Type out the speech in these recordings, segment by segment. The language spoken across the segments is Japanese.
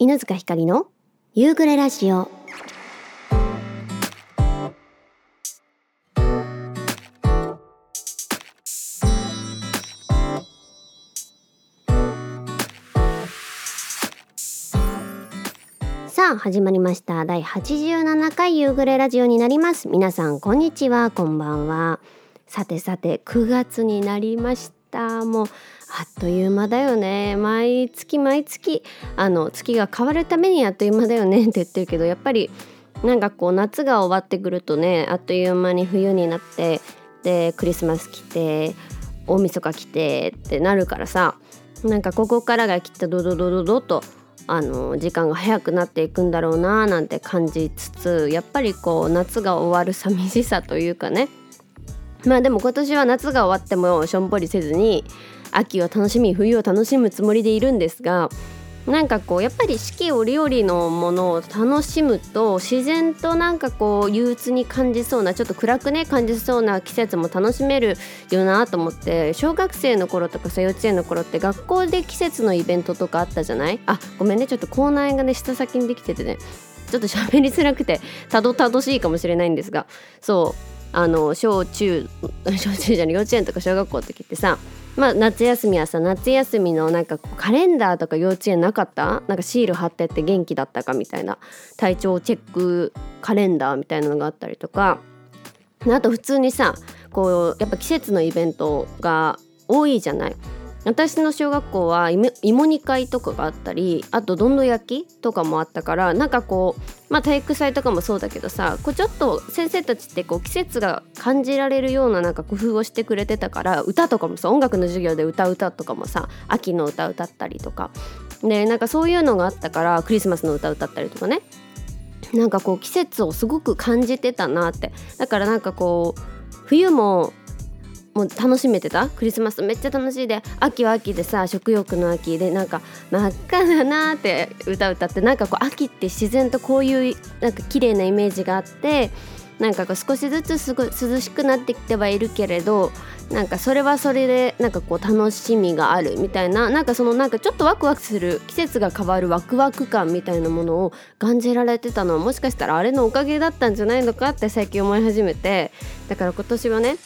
犬塚ひかりの夕暮れラジオ。さあ始まりました。第87回夕暮れラジオになります。皆さんこんにちは。こんばんは。さてさて9月になりました。もうあっという間だよね。毎月毎月あの月が変わるためにあっという間だよねって言ってるけどやっぱりなんかこう夏が終わってくるとねあっという間に冬になってでクリスマス来て大晦日来てってなるからさなんかここからがきっとドドドドドとあの時間が早くなっていくんだろうななんて感じつつやっぱりこう夏が終わる寂しさというかね。まあでも今年は夏が終わってもしょんぼりせずに秋を楽しみ冬を楽しむつもりでいるんですがなんかこうやっぱり四季折々のものを楽しむと自然となんかこう憂鬱に感じそうなちょっと暗くね感じそうな季節も楽しめるよなと思って小学生の頃とかさ幼稚園の頃って学校で季節のイベントとかあったじゃない？あごめんねちょっと口内炎がね下先にできててね。ちょっと喋りづらくてたどたどしいかもしれないんですがそうあの小中小中じゃない幼稚園とか小学校の時ってさまあ夏休みはさ夏休みのなんかカレンダーとか幼稚園なかった？なんかシール貼ってって元気だったかみたいな。体調チェックカレンダーみたいなのがあったりとか。あと普通にさこうやっぱ季節のイベントが多いじゃない？私の小学校は芋煮会とかがあったりあとどんど焼きとかもあったからなんかこうまあ体育祭とかもそうだけどさこうちょっと先生たちってこう季節が感じられるようななんか工夫をしてくれてたから歌とかもさ音楽の授業で歌う歌とかもさ秋の歌歌ったりとか。でなんかそういうのがあったからクリスマスの歌歌ったりとかね。なんかこう季節をすごく感じてたなって。だからなんかこう冬ももう楽しめてた？クリスマス。めっちゃ楽しいで。秋は秋でさ食欲の秋でなんか真っ赤だなって歌歌って。なんかこう秋って自然とこういうなんか綺麗なイメージがあってなんかこう少しずつすご涼しくなってきてはいるけれどなんかそれはそれでなんかこう楽しみがあるみたいな。なんかそのなんかちょっとワクワクする季節が変わるワクワク感みたいなものを感じられてたのはもしかしたらあれのおかげだったんじゃないのかって最近思い始めて。だから今年はね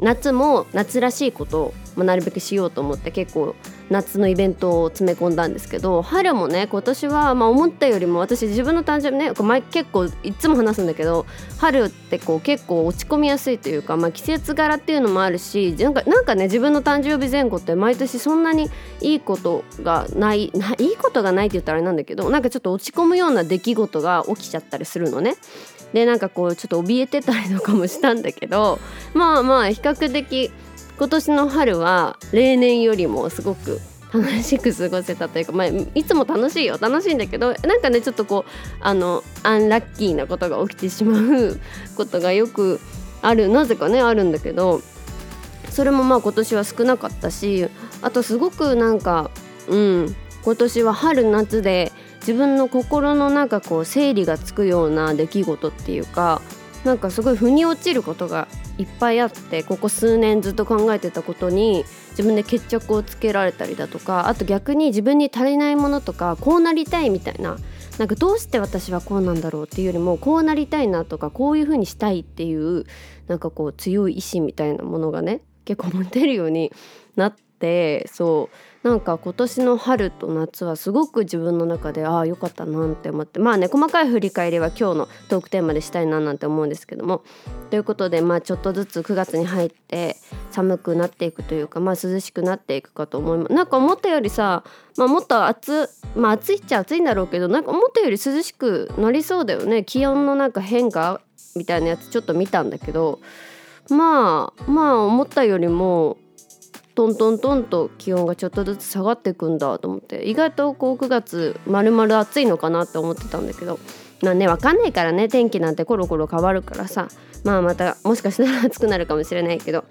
夏も夏らしいことを、なるべくしようと思って結構夏のイベントを詰め込んだんですけど春もね今年はまあ思ったよりも私自分の誕生日ね前結構いつも話すんだけど春ってこう結構落ち込みやすいというか、まあ、季節柄っていうのもあるしなんかなんかね自分の誕生日前後って毎年そんなにいいことがないいいことがないって言ったらあれなんだけどなんかちょっと落ち込むような出来事が起きちゃったりするのね。でなんかこうちょっと怯えてたりとかもしたんだけど まあまあ比較的今年の春は例年よりもすごく楽しく過ごせたというか、まあ、いつも楽しいよ楽しいんだけどなんかねちょっとこうあのアンラッキーなことが起きてしまう ことがよくあるなぜかねあるんだけどそれもまあ今年は少なかったしあとすごくなんかうん今年は春夏で自分の心の中こう整理がつくような出来事っていうかなんかすごい腑に落ちることがいっぱいあってここ数年ずっと考えてたことに自分で決着をつけられたりだとかあと逆に自分に足りないものとかこうなりたいみたいななんかどうして私はこうなんだろうっていうよりもこうなりたいなとかこういう風にしたいっていうなんかこう強い意志みたいなものがね結構持てるようになってそう。なんか今年の春と夏はすごく自分の中でああよかったなって思ってまあね細かい振り返りは今日のトークテーマでしたいななんて思うんですけども。ということでまあちょっとずつ9月に入って寒くなっていくというかまあ涼しくなっていくかと思います。なんか思ったよりさ、まあ、もっと暑まあ暑いっちゃ暑いんだろうけどなんか思ったより涼しくなりそうだよね。気温のなんか変化みたいなやつちょっと見たんだけど。まあまあ思ったよりもトントントンと気温がちょっとずつ下がっていくんだと思って意外とこう9月まるまる暑いのかなって思ってたんだけどまあね分かんないからね天気なんてコロコロ変わるからさまあまたもしかしたら暑くなるかもしれないけど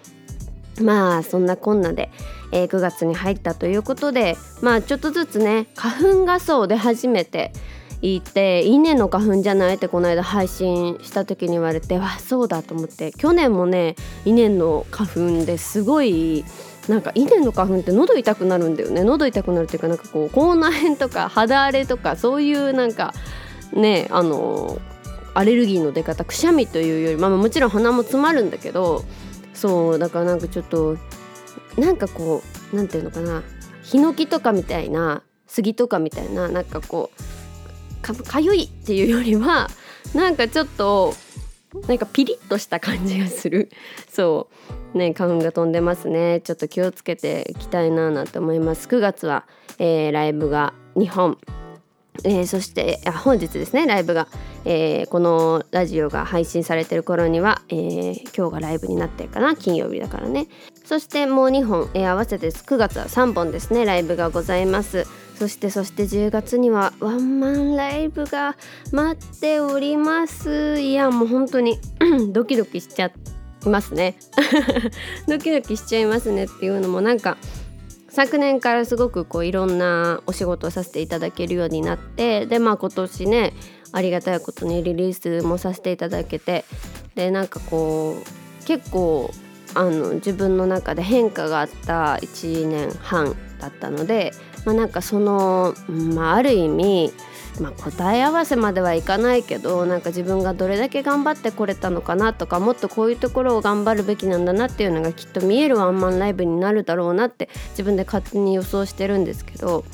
まあそんなこんなで、えー、9月に入ったということでまあちょっとずつね花粉がそうで初めていて「稲の花粉じゃない?」ってこの間配信した時に言われてわそうだと思って去年もね稲の花粉ですごいなんか稲の花粉って喉痛くなるんだよね。喉痛くなるっていうかなんかこう口内炎とか肌荒れとかそういうなんかねあのアレルギーの出方くしゃみというよりまあもちろん鼻も詰まるんだけどそうだからなんかちょっとなんかこうなんていうのかなヒノキとかみたいな杉とかみたいななんかこうかかゆいっていうよりはなんかちょっとなんかピリッとした感じがする。そう。ね花粉が飛んでますね。ちょっと気をつけていきたいななんて思います。9月は、えー、ライブが2本。えー、そしてあ本日ですね。ライブが、えー、このラジオが配信されてる頃には、えー、今日がライブになってるかな。金曜日だからね。そしてもう2本、え合わせて9月は3本ですね。ライブがございます。そしてそして10月にはワンマンライブが待っております。いやもう本当に ドキドキしちゃいますね。ドキドキしちゃいますねっていうのもなんか昨年からすごくこういろんなお仕事をさせていただけるようになってでまあ今年ねありがたいことにリリースもさせていただけてでなんかこう結構あの自分の中で変化があった1年半だったので、まあ、なんかその、まあ、ある意味まあ、答え合わせまではいかないけどなんか自分がどれだけ頑張ってこれたのかなとかもっとこういうところを頑張るべきなんだなっていうのがきっと見えるワンマンライブになるだろうなって自分で勝手に予想してるんですけど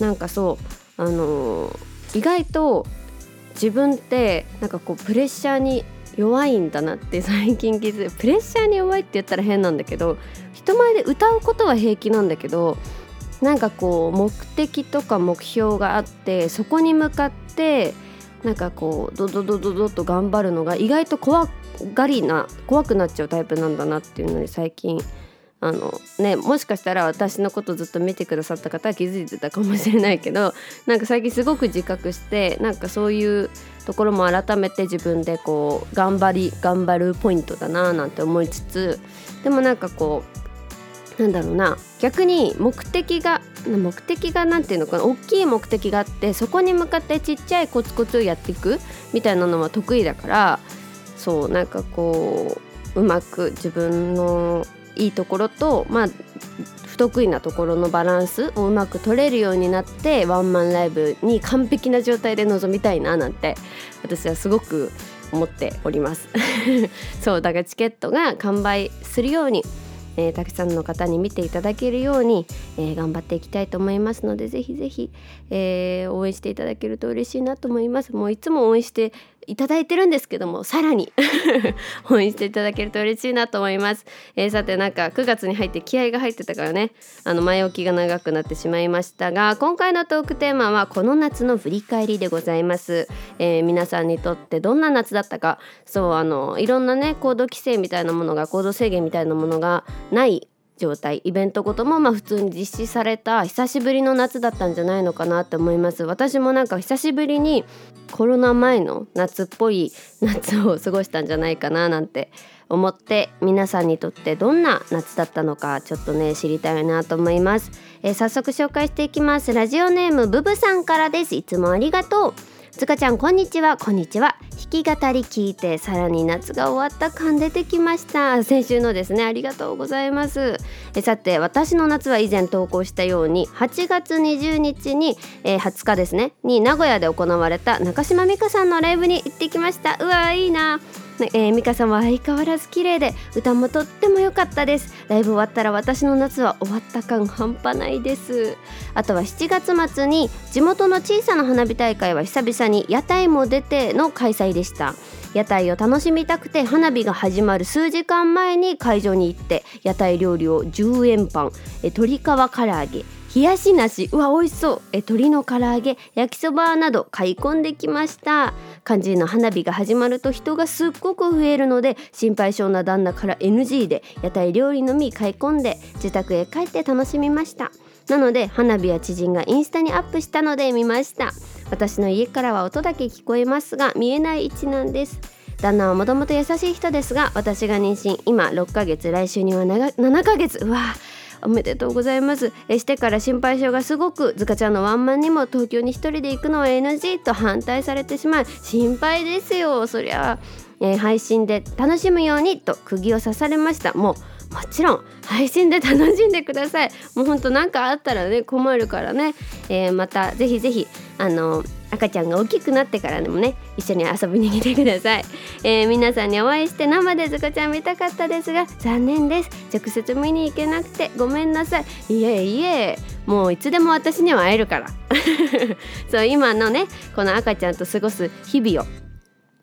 なんかそうあのー、意外と自分ってなんかこうプレッシャーに弱いんだなって最近気づいてプレッシャーに弱いって言ったら変なんだけど人前で歌うことは平気なんだけどなんかこう目的とか目標があってそこに向かってなんかこうドドドドドと頑張るのが意外と怖がりな怖くなっちゃうタイプなんだなっていうのに最近あのねもしかしたら私のことずっと見てくださった方は気づいてたかもしれないけど なんか最近すごく自覚してなんかそういうところも改めて自分でこう頑張り頑張るポイントだななんて思いつつでもなんかこうなんだろうな。逆に目的が目的が何て言うのかな。大きい目的があってそこに向かってちっちゃいコツコツやっていくみたいなのは得意だからそうなんかこううまく自分のいいところとまあ不得意なところのバランスをうまく取れるようになってワンマンライブに完璧な状態で臨みたいななんて私はすごく思っております。そうだからチケットが完売するようにえー、たくさんの方に見ていただけるように、えー、頑張っていきたいと思いますのでぜひぜひ、えー、応援していただけると嬉しいなと思います。もういつも応援していただいてるんですけどもさらに 応援していただけると嬉しいなと思います、えー、さてなんか9月に入って気合が入ってたからねあの前置きが長くなってしまいましたが今回のトークテーマはこの夏の振り返りでございます、えー、皆さんにとってどんな夏だったか。そうあのいろんなね行動規制みたいなものが行動制限みたいなものがない状態イベントごともまあ普通に実施された久しぶりの夏だったんじゃないのかなって思います。私もなんか久しぶりにコロナ前の夏っぽい 夏を過ごしたんじゃないかななんて思って皆さんにとってどんな夏だったのかちょっとね知りたいなと思います、えー、早速紹介していきます。ラジオネームブブさんからです。いつもありがとう。つかちゃんこんにちは。こんにちは。弾き語り聞いてさらに夏が終わった感出てきました。先週のですねありがとうございます。えさて私の夏は以前投稿したように8月20日に、えー、20日ですねに名古屋で行われた中島美嘉さんのライブに行ってきました。うわいいな。えー、美香さんは相変わらず綺麗で歌もとっても良かったです。ライブ終わったら私の夏は終わった感半端ないです。あとは7月末に地元の小さな花火大会は久々に屋台も出ての開催でした。屋台を楽しみたくて花火が始まる数時間前に会場に行って屋台料理を10円パンえ鶏皮唐揚げ冷やし梨うわ美味しそう。え鶏の唐揚げ焼きそばなど買い込んできました。肝心の花火が始まると人がすっごく増えるので心配性な旦那から NG で屋台料理のみ買い込んで自宅へ帰って楽しみました。なので花火や知人がインスタにアップしたので見ました。私の家からは音だけ聞こえますが見えない位置なんです。旦那はもともと優しい人ですが私が妊娠今6ヶ月来週には7ヶ月。うわおめでとうございます。えしてから心配性がすごくずかちゃんのワンマンにも東京に一人で行くのは NG と反対されてしまい心配ですよ。そりゃ、えー、配信で楽しむようにと釘を刺されました。もうもちろん配信で楽しんでください。もうほんと何かあったらね困るからね、えー、またぜひぜひあの赤ちゃんが大きくなってからでもね一緒に遊びに来てください、えー、皆さんにお会いして生でずこちゃん見たかったですが残念です。直接見に行けなくてごめんなさい。いえいえ。もういつでも私には会えるから。そう今のねこの赤ちゃんと過ごす日々を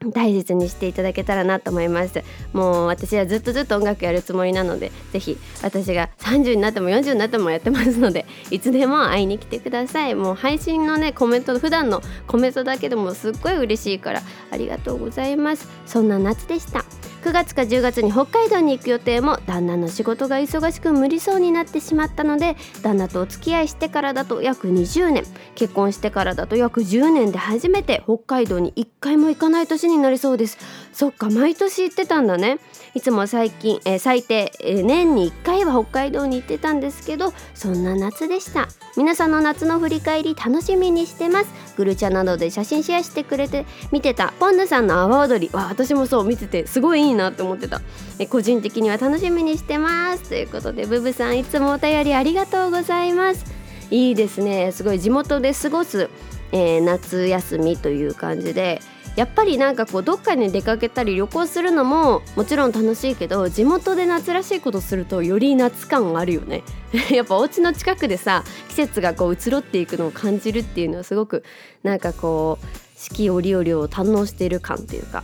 大切にしていただけたらなと思います。もう私はずっとずっと音楽やるつもりなのでぜひ私が30になっても40になってもやってますのでいつでも会いに来てください。もう配信のねコメント普段のコメントだけでもすっごい嬉しいからありがとうございます。そんな夏でした。9月か10月に北海道に行く予定も旦那の仕事が忙しく無理そうになってしまったので旦那とお付き合いしてからだと約20年。結婚してからだと約10年で初めて北海道に1回も行かない年になりそうです。そっか毎年行ってたんだね。いつも最近、えー、最低、えー、年に1回は北海道に行ってたんですけどそんな夏でした。皆さんの夏の振り返り楽しみにしてます。グルチャなどで写真シェアしてくれて見てたポンヌさんの阿波踊りわ私もそう見ててすごいいいなって思ってた。え個人的には楽しみにしてます。ということでブブさんいつもお便りありがとうございます。いいですね。すごい地元で過ごす、えー、夏休みという感じでやっぱりなんかこうどっかに出かけたり旅行するのももちろん楽しいけど地元で夏らしいことするとより夏感あるよね。やっぱお家の近くでさ季節がこう移ろっていくのを感じるっていうのはすごくなんかこう四季折々を堪能している感っていうか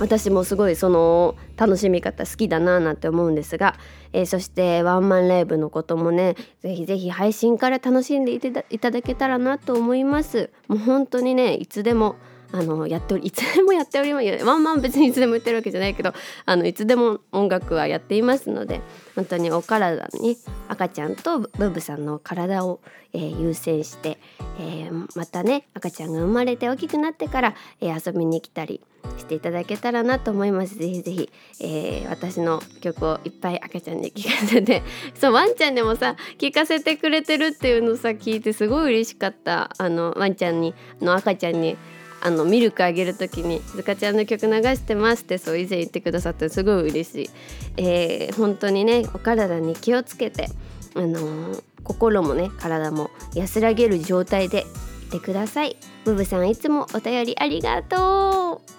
私もすごいその楽しみ方好きだななんて思うんですが、えー、そしてワンマンライブのこともねぜひぜひ配信から楽しんでいただけたらなと思います。もう本当にねいつでもあのやっており いつでもやっております。ワンマン別にいつでも言ってるわけじゃないけどあのいつでも音楽はやっていますので本当にお体に赤ちゃんとブブさんの体を、えー、優先して、えー、またね赤ちゃんが生まれて大きくなってから、えー、遊びに来たりしていただけたらなと思います。ぜひぜひ、えー、私の曲をいっぱい赤ちゃんに聴かせて。そうワンちゃんでもさ聴かせてくれてるっていうのさ聞いてすごい嬉しかった。あのワンちゃんにの赤ちゃんにあのミルクあげる時に「ずかちゃんの曲流してます」ってそう以前言ってくださってすごい嬉しい、えー、本当にねお体に気をつけて、あのー、心もね体も安らげる状態でいてください。ブブさんいつもお便りありがとう。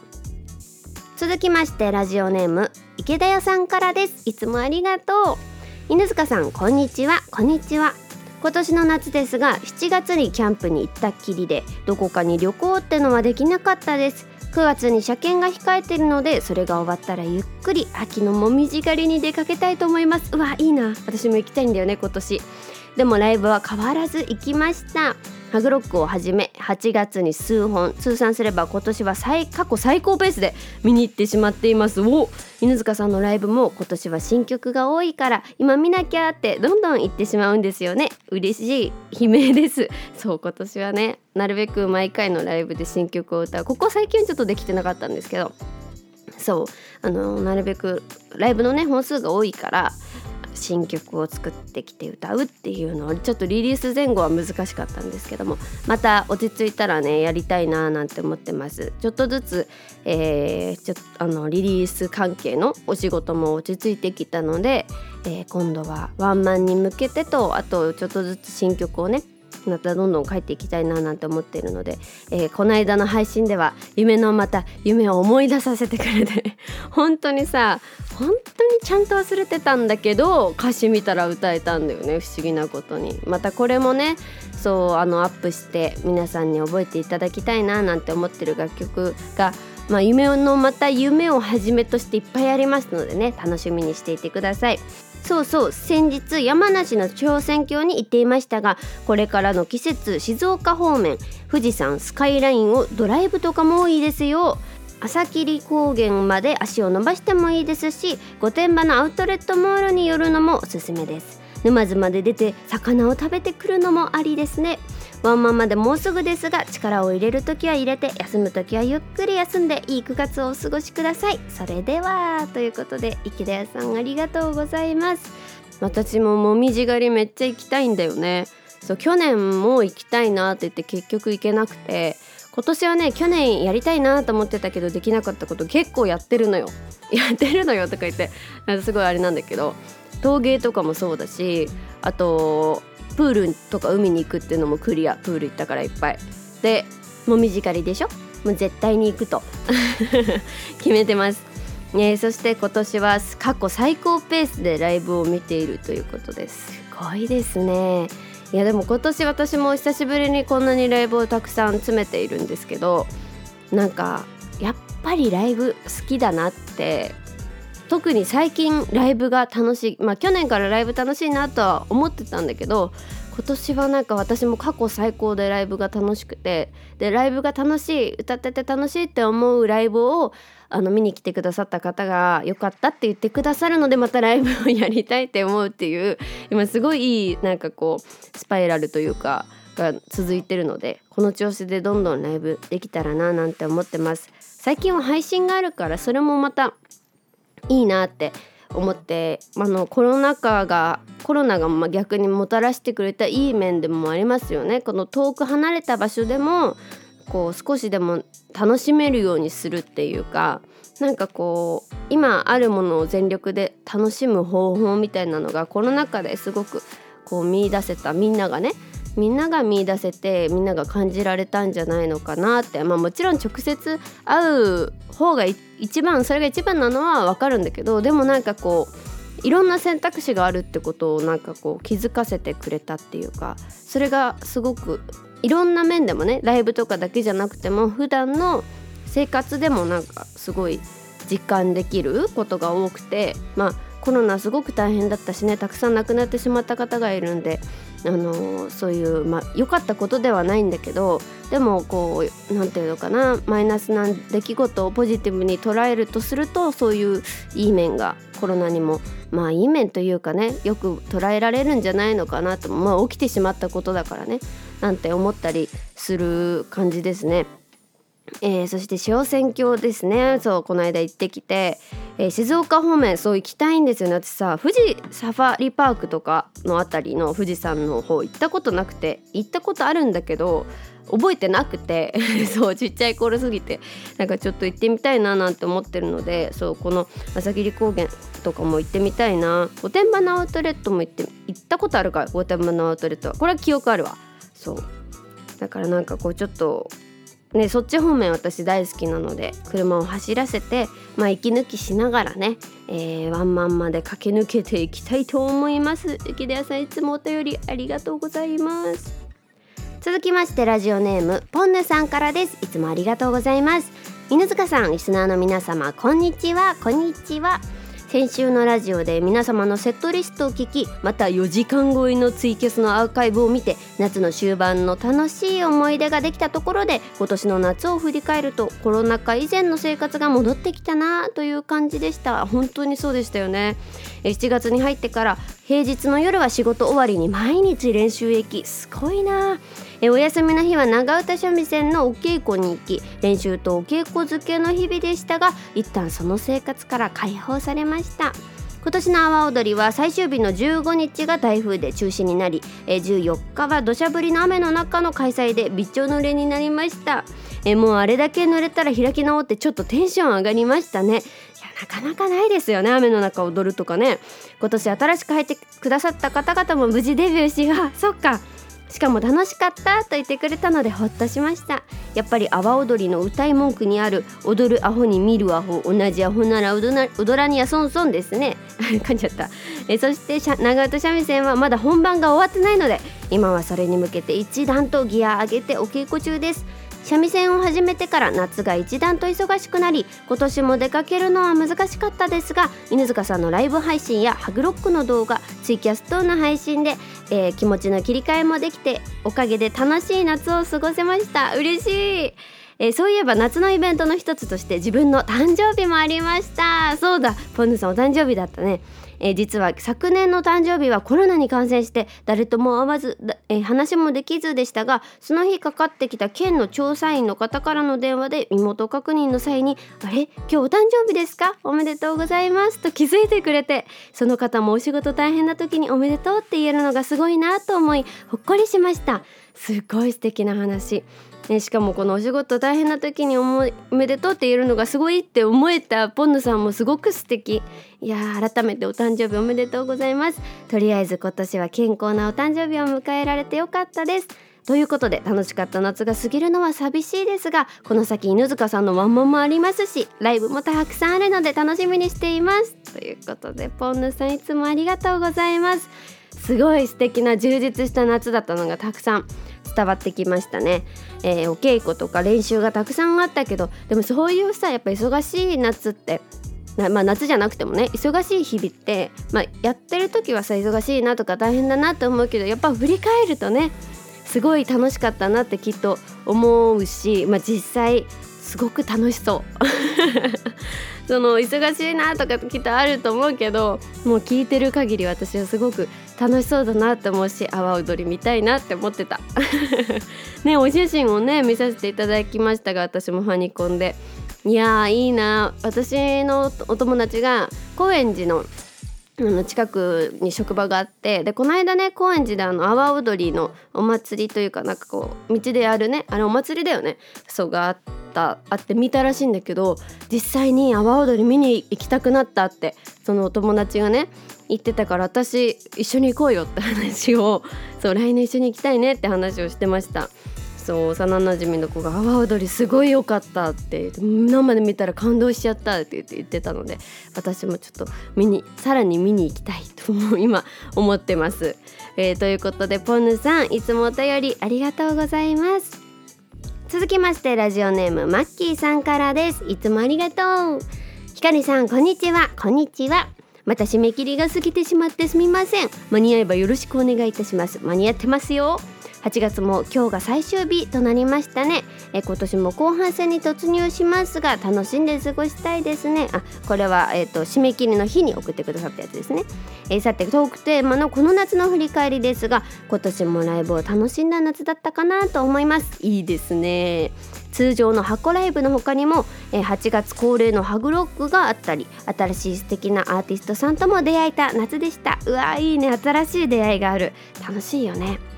続きましてラジオネーム池田屋さんからです。いつもありがとう。犬塚さんこんにちは。こんにちは。今年の夏ですが7月にキャンプに行ったっきりでどこかに旅行ってのはできなかったです。9月に車検が控えてるのでそれが終わったらゆっくり秋のもみじ狩りに出かけたいと思います。うわいいな。私も行きたいんだよね今年。でもライブは変わらず行きました。ハグロックをはじめ8月に数本通算すれば今年は最過去最高ペースで見に行ってしまっています。お犬塚さんのライブも今年は新曲が多いから今見なきゃってどんどん行ってしまうんですよね。嬉しい悲鳴です。そう今年はねなるべく毎回のライブで新曲を歌う。ここ最近ちょっとできてなかったんですけどそうあのなるべくライブのね本数が多いから新曲を作ってきて歌うっていうのをちょっとリリース前後は難しかったんですけどもまた落ち着いたらねやりたいななんて思ってます。ちょっとずつ、えー、ちょあのリリース関係のお仕事も落ち着いてきたので、えー、今度はワンマンに向けてとあとちょっとずつ新曲をねまたどんどん帰っていきたいななんて思っているので、えー、この間の配信では夢のまた夢を思い出させてくれて 本当にさ本当にちゃんと忘れてたんだけど歌詞見たら歌えたんだよね不思議なことにまたこれもねそうあのアップして皆さんに覚えていただきたいななんて思ってる楽曲がまあ、夢のまた夢をはじめとしていっぱいありますのでね楽しみにしていてください。そうそう。先日山梨の朝鮮峡に行っていましたがこれからの季節静岡方面富士山スカイラインをドライブとかもいいですよ。朝霧高原まで足を伸ばしてもいいですし御殿場のアウトレットモールに寄るのもおすすめです。沼津まで出て魚を食べてくるのもありですね。ワンマンまでもうすぐですが力を入れる時は入れて休む時はゆっくり休んでいい9月をお過ごしください。それではということで池田屋さんありがとうございます。私ももみじ狩りめっちゃ行きたいんだよね。そう去年も行きたいなって言って結局行けなくて。今年はね去年やりたいなと思ってたけどできなかったこと結構やってるのよ。やってるのよとか言ってすごいあれなんだけど陶芸とかもそうだしあとプールとか海に行くっていうのもクリアプール行ったからいっぱい。でもみじ狩りでしょ？もう絶対に行くと。決めてます。ね、そして今年は過去最高ペースでライブを見ているということです。すごいですね。いやでも今年私も久しぶりにこんなにライブをたくさん詰めているんですけどなんかやっぱりライブ好きだなって特に最近ライブが楽しいまあ去年からライブ楽しいなとは思ってたんだけど今年はなんか私も過去最高でライブが楽しくてでライブが楽しい歌ってて楽しいって思うライブをあの見に来てくださった方が良かったって言ってくださるのでまたライブをやりたいって思うっていう今すごいいいなんかこうスパイラルというかが続いてるのでこの調子でどんどんライブできたらななんて思ってます。最近は配信があるからそれもまたいいなって思ってあのコロナ禍がコロナがま逆にもたらしてくれたいい面でもありますよね。この遠く離れた場所でもこう少しでも楽しめるようにするっていうかなんかこう今あるものを全力で楽しむ方法みたいなのがコロナ禍ですごくこう見出せたみんながねみんなが見出せてみんなが感じられたんじゃないのかなって、まあ、もちろん直接会う方が一番それが一番なのは分かるんだけどでもなんかこういろんな選択肢があるってことをなんかこう気づかせてくれたっていうかそれがすごくいろんな面でもねライブとかだけじゃなくても普段の生活でもなんかすごい実感できることが多くてまあコロナすごく大変だったしねたくさん亡くなってしまった方がいるんであのそういうま良かったことではないんだけどでもこう何て言うのかなマイナスな出来事をポジティブに捉えるとするとそういういい面がコロナにもまあいい面というかねよく捉えられるんじゃないのかなとまあ起きてしまったことだからねなんて思ったりする感じですね。えー、そして小選挙ですね。そうこの間行ってきて、えー、静岡方面そう行きたいんですよね。私さ富士サファリパークとかの辺りの富士山の方行ったことなくて行ったことあるんだけど覚えてなくて そうちっちゃい頃すぎてなんかちょっと行ってみたいななんて思ってるのでそうこの朝霧高原とかも行ってみたいな。御殿場のアウトレットも行って行ったことあるから御殿場のアウトレットは。これは記憶あるわ。そう。だからなんかこうちょっとね、そっち方面私大好きなので車を走らせて、まあ、息抜きしながらね、えー、ワンマンまで駆け抜けていきたいと思います。雪出屋さんいつもお便りありがとうございます。続きましてラジオネームポンヌさんからです。いつもありがとうございます。犬塚さんリスナーの皆様こんにちは。こんにちは。先週のラジオで皆様のセットリストを聞きまた4時間超えのツイキャスのアーカイブを見て夏の終盤の楽しい思い出ができたところで今年の夏を振り返るとコロナ禍以前の生活が戻ってきたなという感じでした。本当にそうでしたよね。7月に入ってから平日の夜は仕事終わりに毎日練習へ行きすごいな。えお休みの日は長唄三味線のお稽古に行き練習とお稽古漬けの日々でしたが一旦その生活から解放されました。今年の阿波踊りは最終日の15日が台風で中止になりえ14日は土砂降りの雨の中の開催でびちょ濡れになりました。えもうあれだけ濡れたら開き直ってちょっとテンション上がりましたね。いやなかなかないですよね雨の中踊るとかね。今年新しく入ってくださった方々も無事デビューしあそっか。しかも楽しかったと言ってくれたのでほっとしました。やっぱり阿波踊りの歌い文句にある踊るアホに見るアホ同じアホなら踊らにやそんそんですね。噛んじゃった。えそして長門三味線はまだ本番が終わってないので今はそれに向けて一段とギア上げてお稽古中です。三味線を始めてから夏が一段と忙しくなり今年も出かけるのは難しかったですが犬塚さんのライブ配信やハグロックの動画ツイキャス等の配信で、えー、気持ちの切り替えもできておかげで楽しい夏を過ごせました。嬉しい。えー、そういえば夏のイベントの一つとして自分の誕生日もありました。そうだポンヌさんお誕生日だったね。えー、実は昨年の誕生日はコロナに感染して誰とも会わず、えー、話もできずでしたがその日かかってきた県の調査員の方からの電話で身元確認の際に「あれ？今日お誕生日ですか？おめでとうございます」と気づいてくれてその方もお仕事大変な時に「おめでとう」って言えるのがすごいなと思いほっこりしました。すごい素敵な話。ね、しかもこのお仕事大変な時におめでとうって言えるのがすごいって思えたポンヌさんもすごく素敵。いや改めてお誕生日おめでとうございます。とりあえず今年は健康なお誕生日を迎えられてよかったです。ということで楽しかった夏が過ぎるのは寂しいですがこの先犬塚さんのワンマンもありますしライブもたくさんあるので楽しみにしています。ということでポンヌさんいつもありがとうございます。すごい素敵な充実した夏だったのがたくさん。伝わってきましたね、えー、お稽古とか練習がたくさんあったけどでもそういうさやっぱ忙しい夏ってまあ夏じゃなくてもね忙しい日々って、まあ、やってる時はさ忙しいなとか大変だなって思うけどやっぱ振り返るとねすごい楽しかったなってきっと思うし、まあ、実際すごく楽しそう。その忙しいなとかきっとあると思うけどもう聞いてる限り私はすごく楽しそうだなって思うし阿波踊り見たいなって思ってた。ねお写真をね見させていただきましたが私もファニコンで。いやいいな。私のお友達が高円寺のあの近くに職場があってでこの間ね高円寺であの阿波踊りのお祭りというかなんかこう道でやるねあれお祭りだよね。そうがあったあって見たらしいんだけど実際に阿波踊り見に行きたくなったってそのお友達がね言ってたから私一緒に行こうよって話を そう来年一緒に行きたいねって話をしてました。そう幼なじみの子が「阿波踊りすごい良かった」って生で見たら感動しちゃったって言って言ってたので私もちょっと見にさらに見に行きたいと今思ってます、えー、ということでポンヌさんいつもお便りありがとうございます。続きましてラジオネームマッキーさんからです。いつもありがとう。ひかりさんこんにちは。こんにちは。また締め切りが過ぎてしまってすみません。間に合えばよろしくお願いいたします。間に合ってますよ。8月も今日が最終日となりましたね。え今年も後半戦に突入しますが楽しんで過ごしたいですね。あこれは、えーと、締め切りの日に送ってくださったやつですね、えー、さてトークテーマのこの夏の振り返りですが今年もライブを楽しんだ夏だったかなと思います。いいですね。通常の箱ライブの他にも、え8月恒例のハグロックがあったり新しい素敵なアーティストさんとも出会えた夏でした。うわいいね。新しい出会いがある。楽しいよね。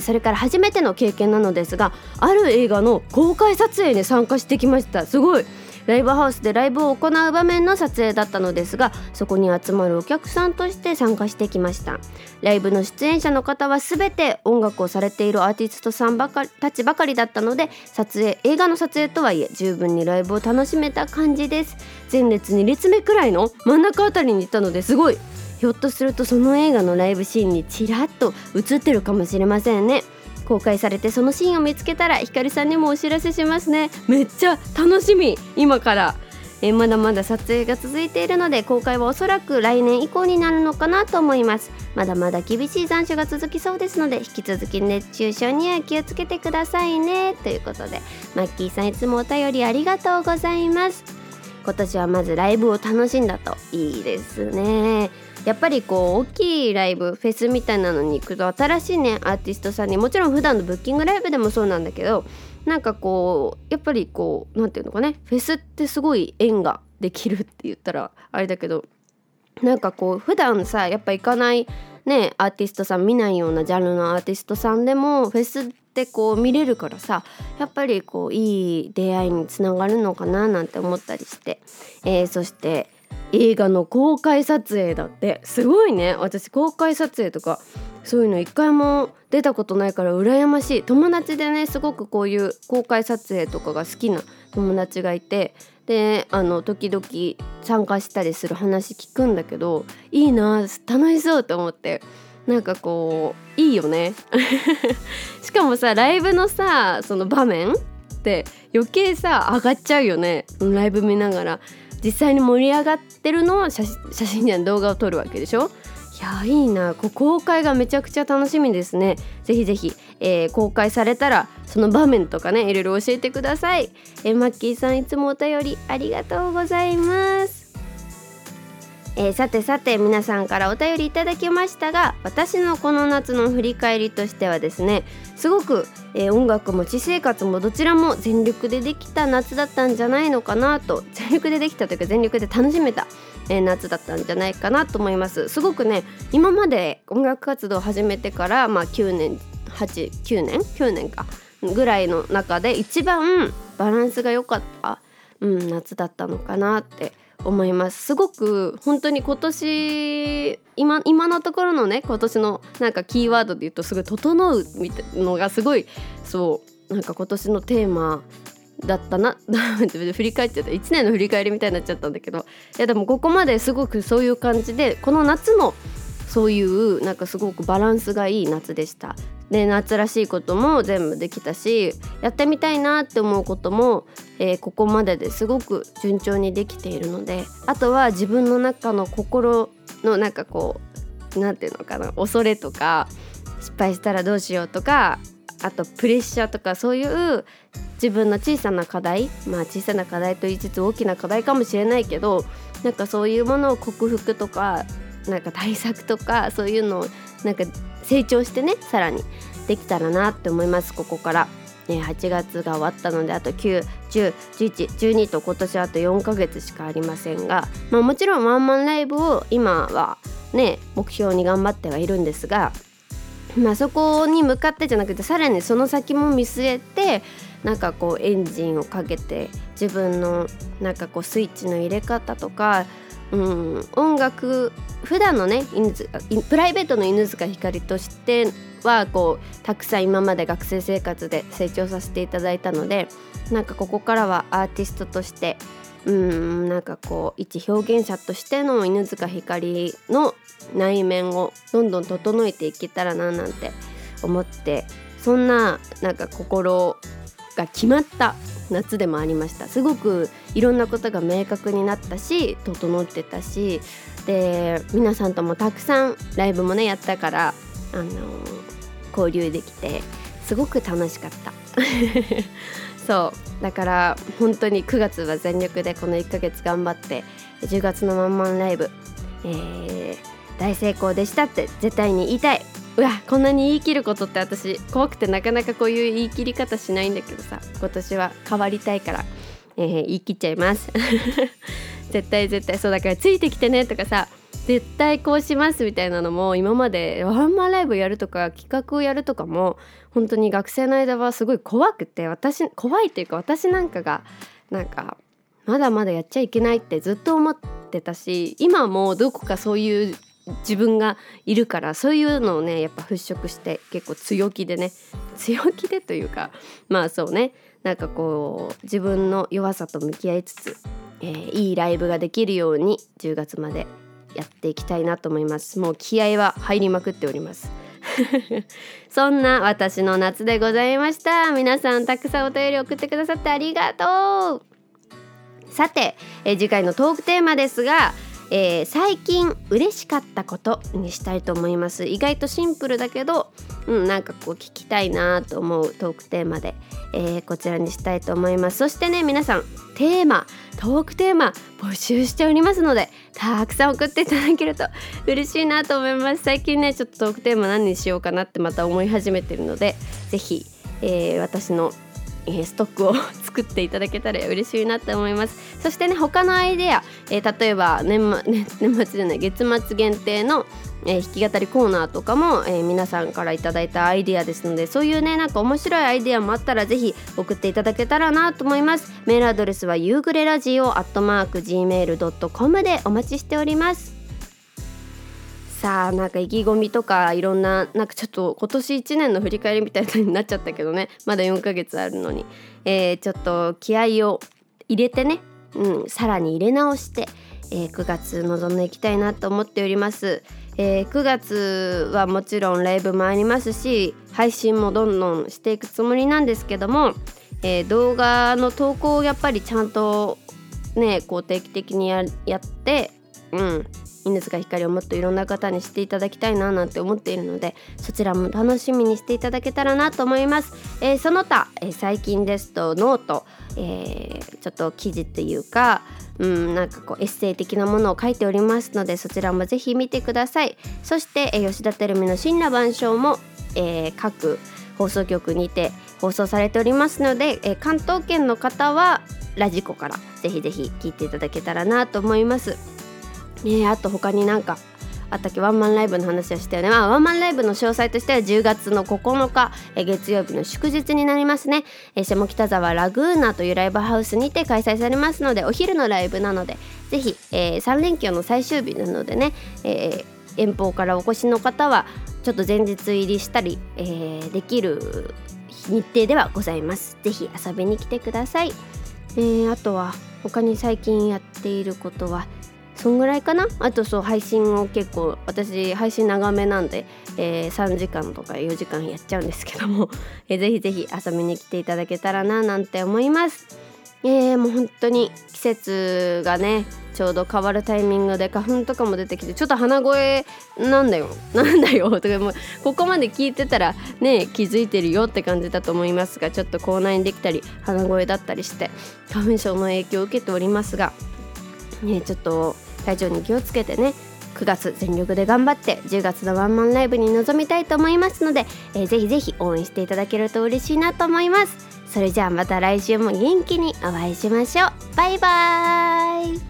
それから初めての経験なのですがある映画の公開撮影に参加してきました。すごい。ライブハウスでライブを行う場面の撮影だったのですがそこに集まるお客さんとして参加してきました。ライブの出演者の方は全て音楽をされているアーティストさんばかりたちばかりだったので撮影映画の撮影とはいえ十分にライブを楽しめた感じです。前列2列目くらいの真ん中あたりにいたのですごい。ひょっとするとその映画のライブシーンにちらっと映ってるかもしれませんね。公開されてそのシーンを見つけたらひかりさんにもお知らせしますね。めっちゃ楽しみ。今から。えまだまだ撮影が続いているので公開はおそらく来年以降になるのかなと思います。まだまだ厳しい残暑が続きそうですので引き続き熱中症には気をつけてくださいね。ということでマッキーさんいつもお便りありがとうございます。今年はまずライブを楽しんだといいですね。やっぱりこう大きいライブフェスみたいなのに行くと新しいねアーティストさんにもちろん普段のブッキングライブでもそうなんだけどなんかこうやっぱりこう何て言うのかねフェスってすごい縁ができるって言ったらあれだけどなんかこう普段さやっぱ行かないねアーティストさん見ないようなジャンルのアーティストさんでもフェスってこう見れるからさやっぱりこういい出会いにつながるのかななんて思ったりして、えー、そして映画の公開撮影だって。すごいね。私公開撮影とかそういうの一回も出たことないから羨ましい。友達でねすごくこういう公開撮影とかが好きな友達がいてであの時々参加したりする話聞くんだけどいいな楽しそうと思って。なんかこういいよね。しかもさライブのさその場面って余計さ上がっちゃうよね。ライブ見ながら。実際に盛り上がってるのを写真や動画を撮るわけでしょ？いやいいな。こ公開がめちゃくちゃ楽しみですね。ぜひぜひ、えー、公開されたらその場面とかねいろいろ教えてください、えー、マッキーさんいつもお便りありがとうございます。えー、さてさて皆さんからお便りいただきましたが私のこの夏の振り返りとしてはですねすごく、えー、音楽も私生活もどちらも全力でできた夏だったんじゃないのかなと全力でできたというか全力で楽しめたえー、夏だったんじゃないかなと思います。すごくね今まで音楽活動を始めてからまあ9年89年9年かぐらいの中で一番バランスが良かった、うん、夏だったのかなって思います。すごく本当に今年今今のところのね今年のなんかキーワードで言うとすごい「整う」みたいのがすごいそうなんか今年のテーマだったな。振り返っちゃった。1年の振り返りみたいになっちゃったんだけど。いやでもここまですごくそういう感じでこの夏もそういうなんかすごくバランスがいい夏でした。で夏らしいことも全部できたしやってみたいなって思うことも、えー、ここまでですごく順調にできているのであとは自分の中の心のなんかこう何て言うのかな恐れとか失敗したらどうしようとかあとプレッシャーとかそういう自分の小さな課題まあ小さな課題と言いつつ大きな課題かもしれないけどなんかそういうものを克服とかなんか対策とかそういうのをなんか成長してねさらにできたらなって思いますここから。8月が終わったのであと9101112と今年あと4ヶ月しかありませんが、まあ、もちろんワンマンライブを今はね目標に頑張ってはいるんですがまあ、そこに向かってじゃなくてさらにその先も見据えてなんかこうエンジンをかけて自分のなんかこうスイッチの入れ方とか、うん、音楽普段のねプライベートの犬塚ひかりとしてはこうたくさん今まで学生生活で成長させていただいたのでなんかここからはアーティストとしてうんなんかこう一表現者としての犬塚ひかりの内面をどんどん整えていけたらななんて思ってそんななんか心が決まった夏でもありました。すごくいろんなことが明確になったし整ってたしで皆さんともたくさんライブもねやったからあの、交流できてすごく楽しかった。そう。だから本当に9月は全力でこの1ヶ月頑張って10月のワンマンライブ、えー、大成功でしたって絶対に言いたい。うわこんなに言い切ることって私怖くてなかなかこういう言い切り方しないんだけどさ。今年は変わりたいから、えー、言い切っちゃいます。絶対絶対そうだからついてきてねとかさ絶対こうしますみたいなのも今までワンマンライブやるとか企画をやるとかも本当に学生の間はすごい怖くて私怖いっていうか私なんかがなんかまだまだやっちゃいけないってずっと思ってたし今もどこかそういう自分がいるからそういうのをねやっぱ払拭して結構強気でね強気でというかまあそうねなんかこう自分の弱さと向き合いつつ、えー、いいライブができるように10月までやっていきたいなと思います。もう気合は入りまくっております。そんな私の夏でございました。皆さんたくさんお便り送ってくださってありがとう。さて、えー、次回のトークテーマですがえー、最近嬉しかったことにしたいと思います。意外とシンプルだけど、うん、なんかこう聞きたいなと思うトークテーマで、えー、こちらにしたいと思います。そしてね皆さんテーマトークテーマ募集しておりますのでたくさん送っていただけると 嬉しいなと思います。最近ねちょっとトークテーマ何にしようかなってまた思い始めてるので是非、えー、私のえストックを 作っていただけたら嬉しいなと思います。そしてね他のアイデア、えー、例えば年, ね、年末じゃない月末限定の、えー、弾き語りコーナーとかも、えー、皆さんからいただいたアイデアですのでそういうねなんか面白いアイデアもあったらぜひ送っていただけたらなと思います。メールアドレスは夕暮れラジオアットマーク Gmail.com でお待ちしております。さあなんか意気込みとかいろんななんかちょっと今年1年の振り返りみたいになっちゃったけどね。まだ4ヶ月あるのに、えー、ちょっと気合を入れてね、うん、さらに入れ直して、えー、9月臨んでいきたいなと思っております。えー、9月はもちろんライブもありますし配信もどんどんしていくつもりなんですけども、えー、動画の投稿をやっぱりちゃんとねこう定期的にやって、うん、犬塚ひかりをもっといろんな方に知っていただきたいななんて思っているのでそちらも楽しみにしていただけたらなと思います、えー、その他、えー、最近ですと note、えー、ちょっと記事っていうかうん、なんかこうエッセイ的なものを書いておりますのでそちらもぜひ見てくださいそして、え、吉田照美の「森羅万象も」えー、各放送局にて放送されておりますので、え、関東圏の方はラジコからぜひぜひ聞いていただけたらなと思います。ねあと他になんかあったっけワンマンライブの話はしたよね、まあ、ワンマンライブの詳細としては10月の9日え月曜日の祝日になりますね。え下北沢ラグーナというライブハウスにて開催されますのでお昼のライブなのでぜひ、えー、3連休の最終日なのでね、えー、遠方からお越しの方はちょっと前日入りしたり、えー、できる日程ではございます。ぜひ遊びに来てください、えー、あとは他に最近やっていることはそんぐらいかな？あとそう配信を結構私配信長めなんで、えー、3時間とか4時間やっちゃうんですけども、えー、ぜひぜひ遊びに来ていただけたらななんて思います。えー、もう本当に季節がねちょうど変わるタイミングで花粉とかも出てきてちょっと鼻声なんだよ。なんだよ。とかもうここまで聞いてたらね気づいてるよって感じだと思いますがちょっと口内にできたり鼻声だったりして花粉症の影響を受けておりますがねちょっと体調に気をつけてね。9月全力で頑張って10月のワンマンライブに臨みたいと思いますので、えー、ぜひぜひ応援していただけると嬉しいなと思います。それじゃあまた来週も元気にお会いしましょう。バイバーイ。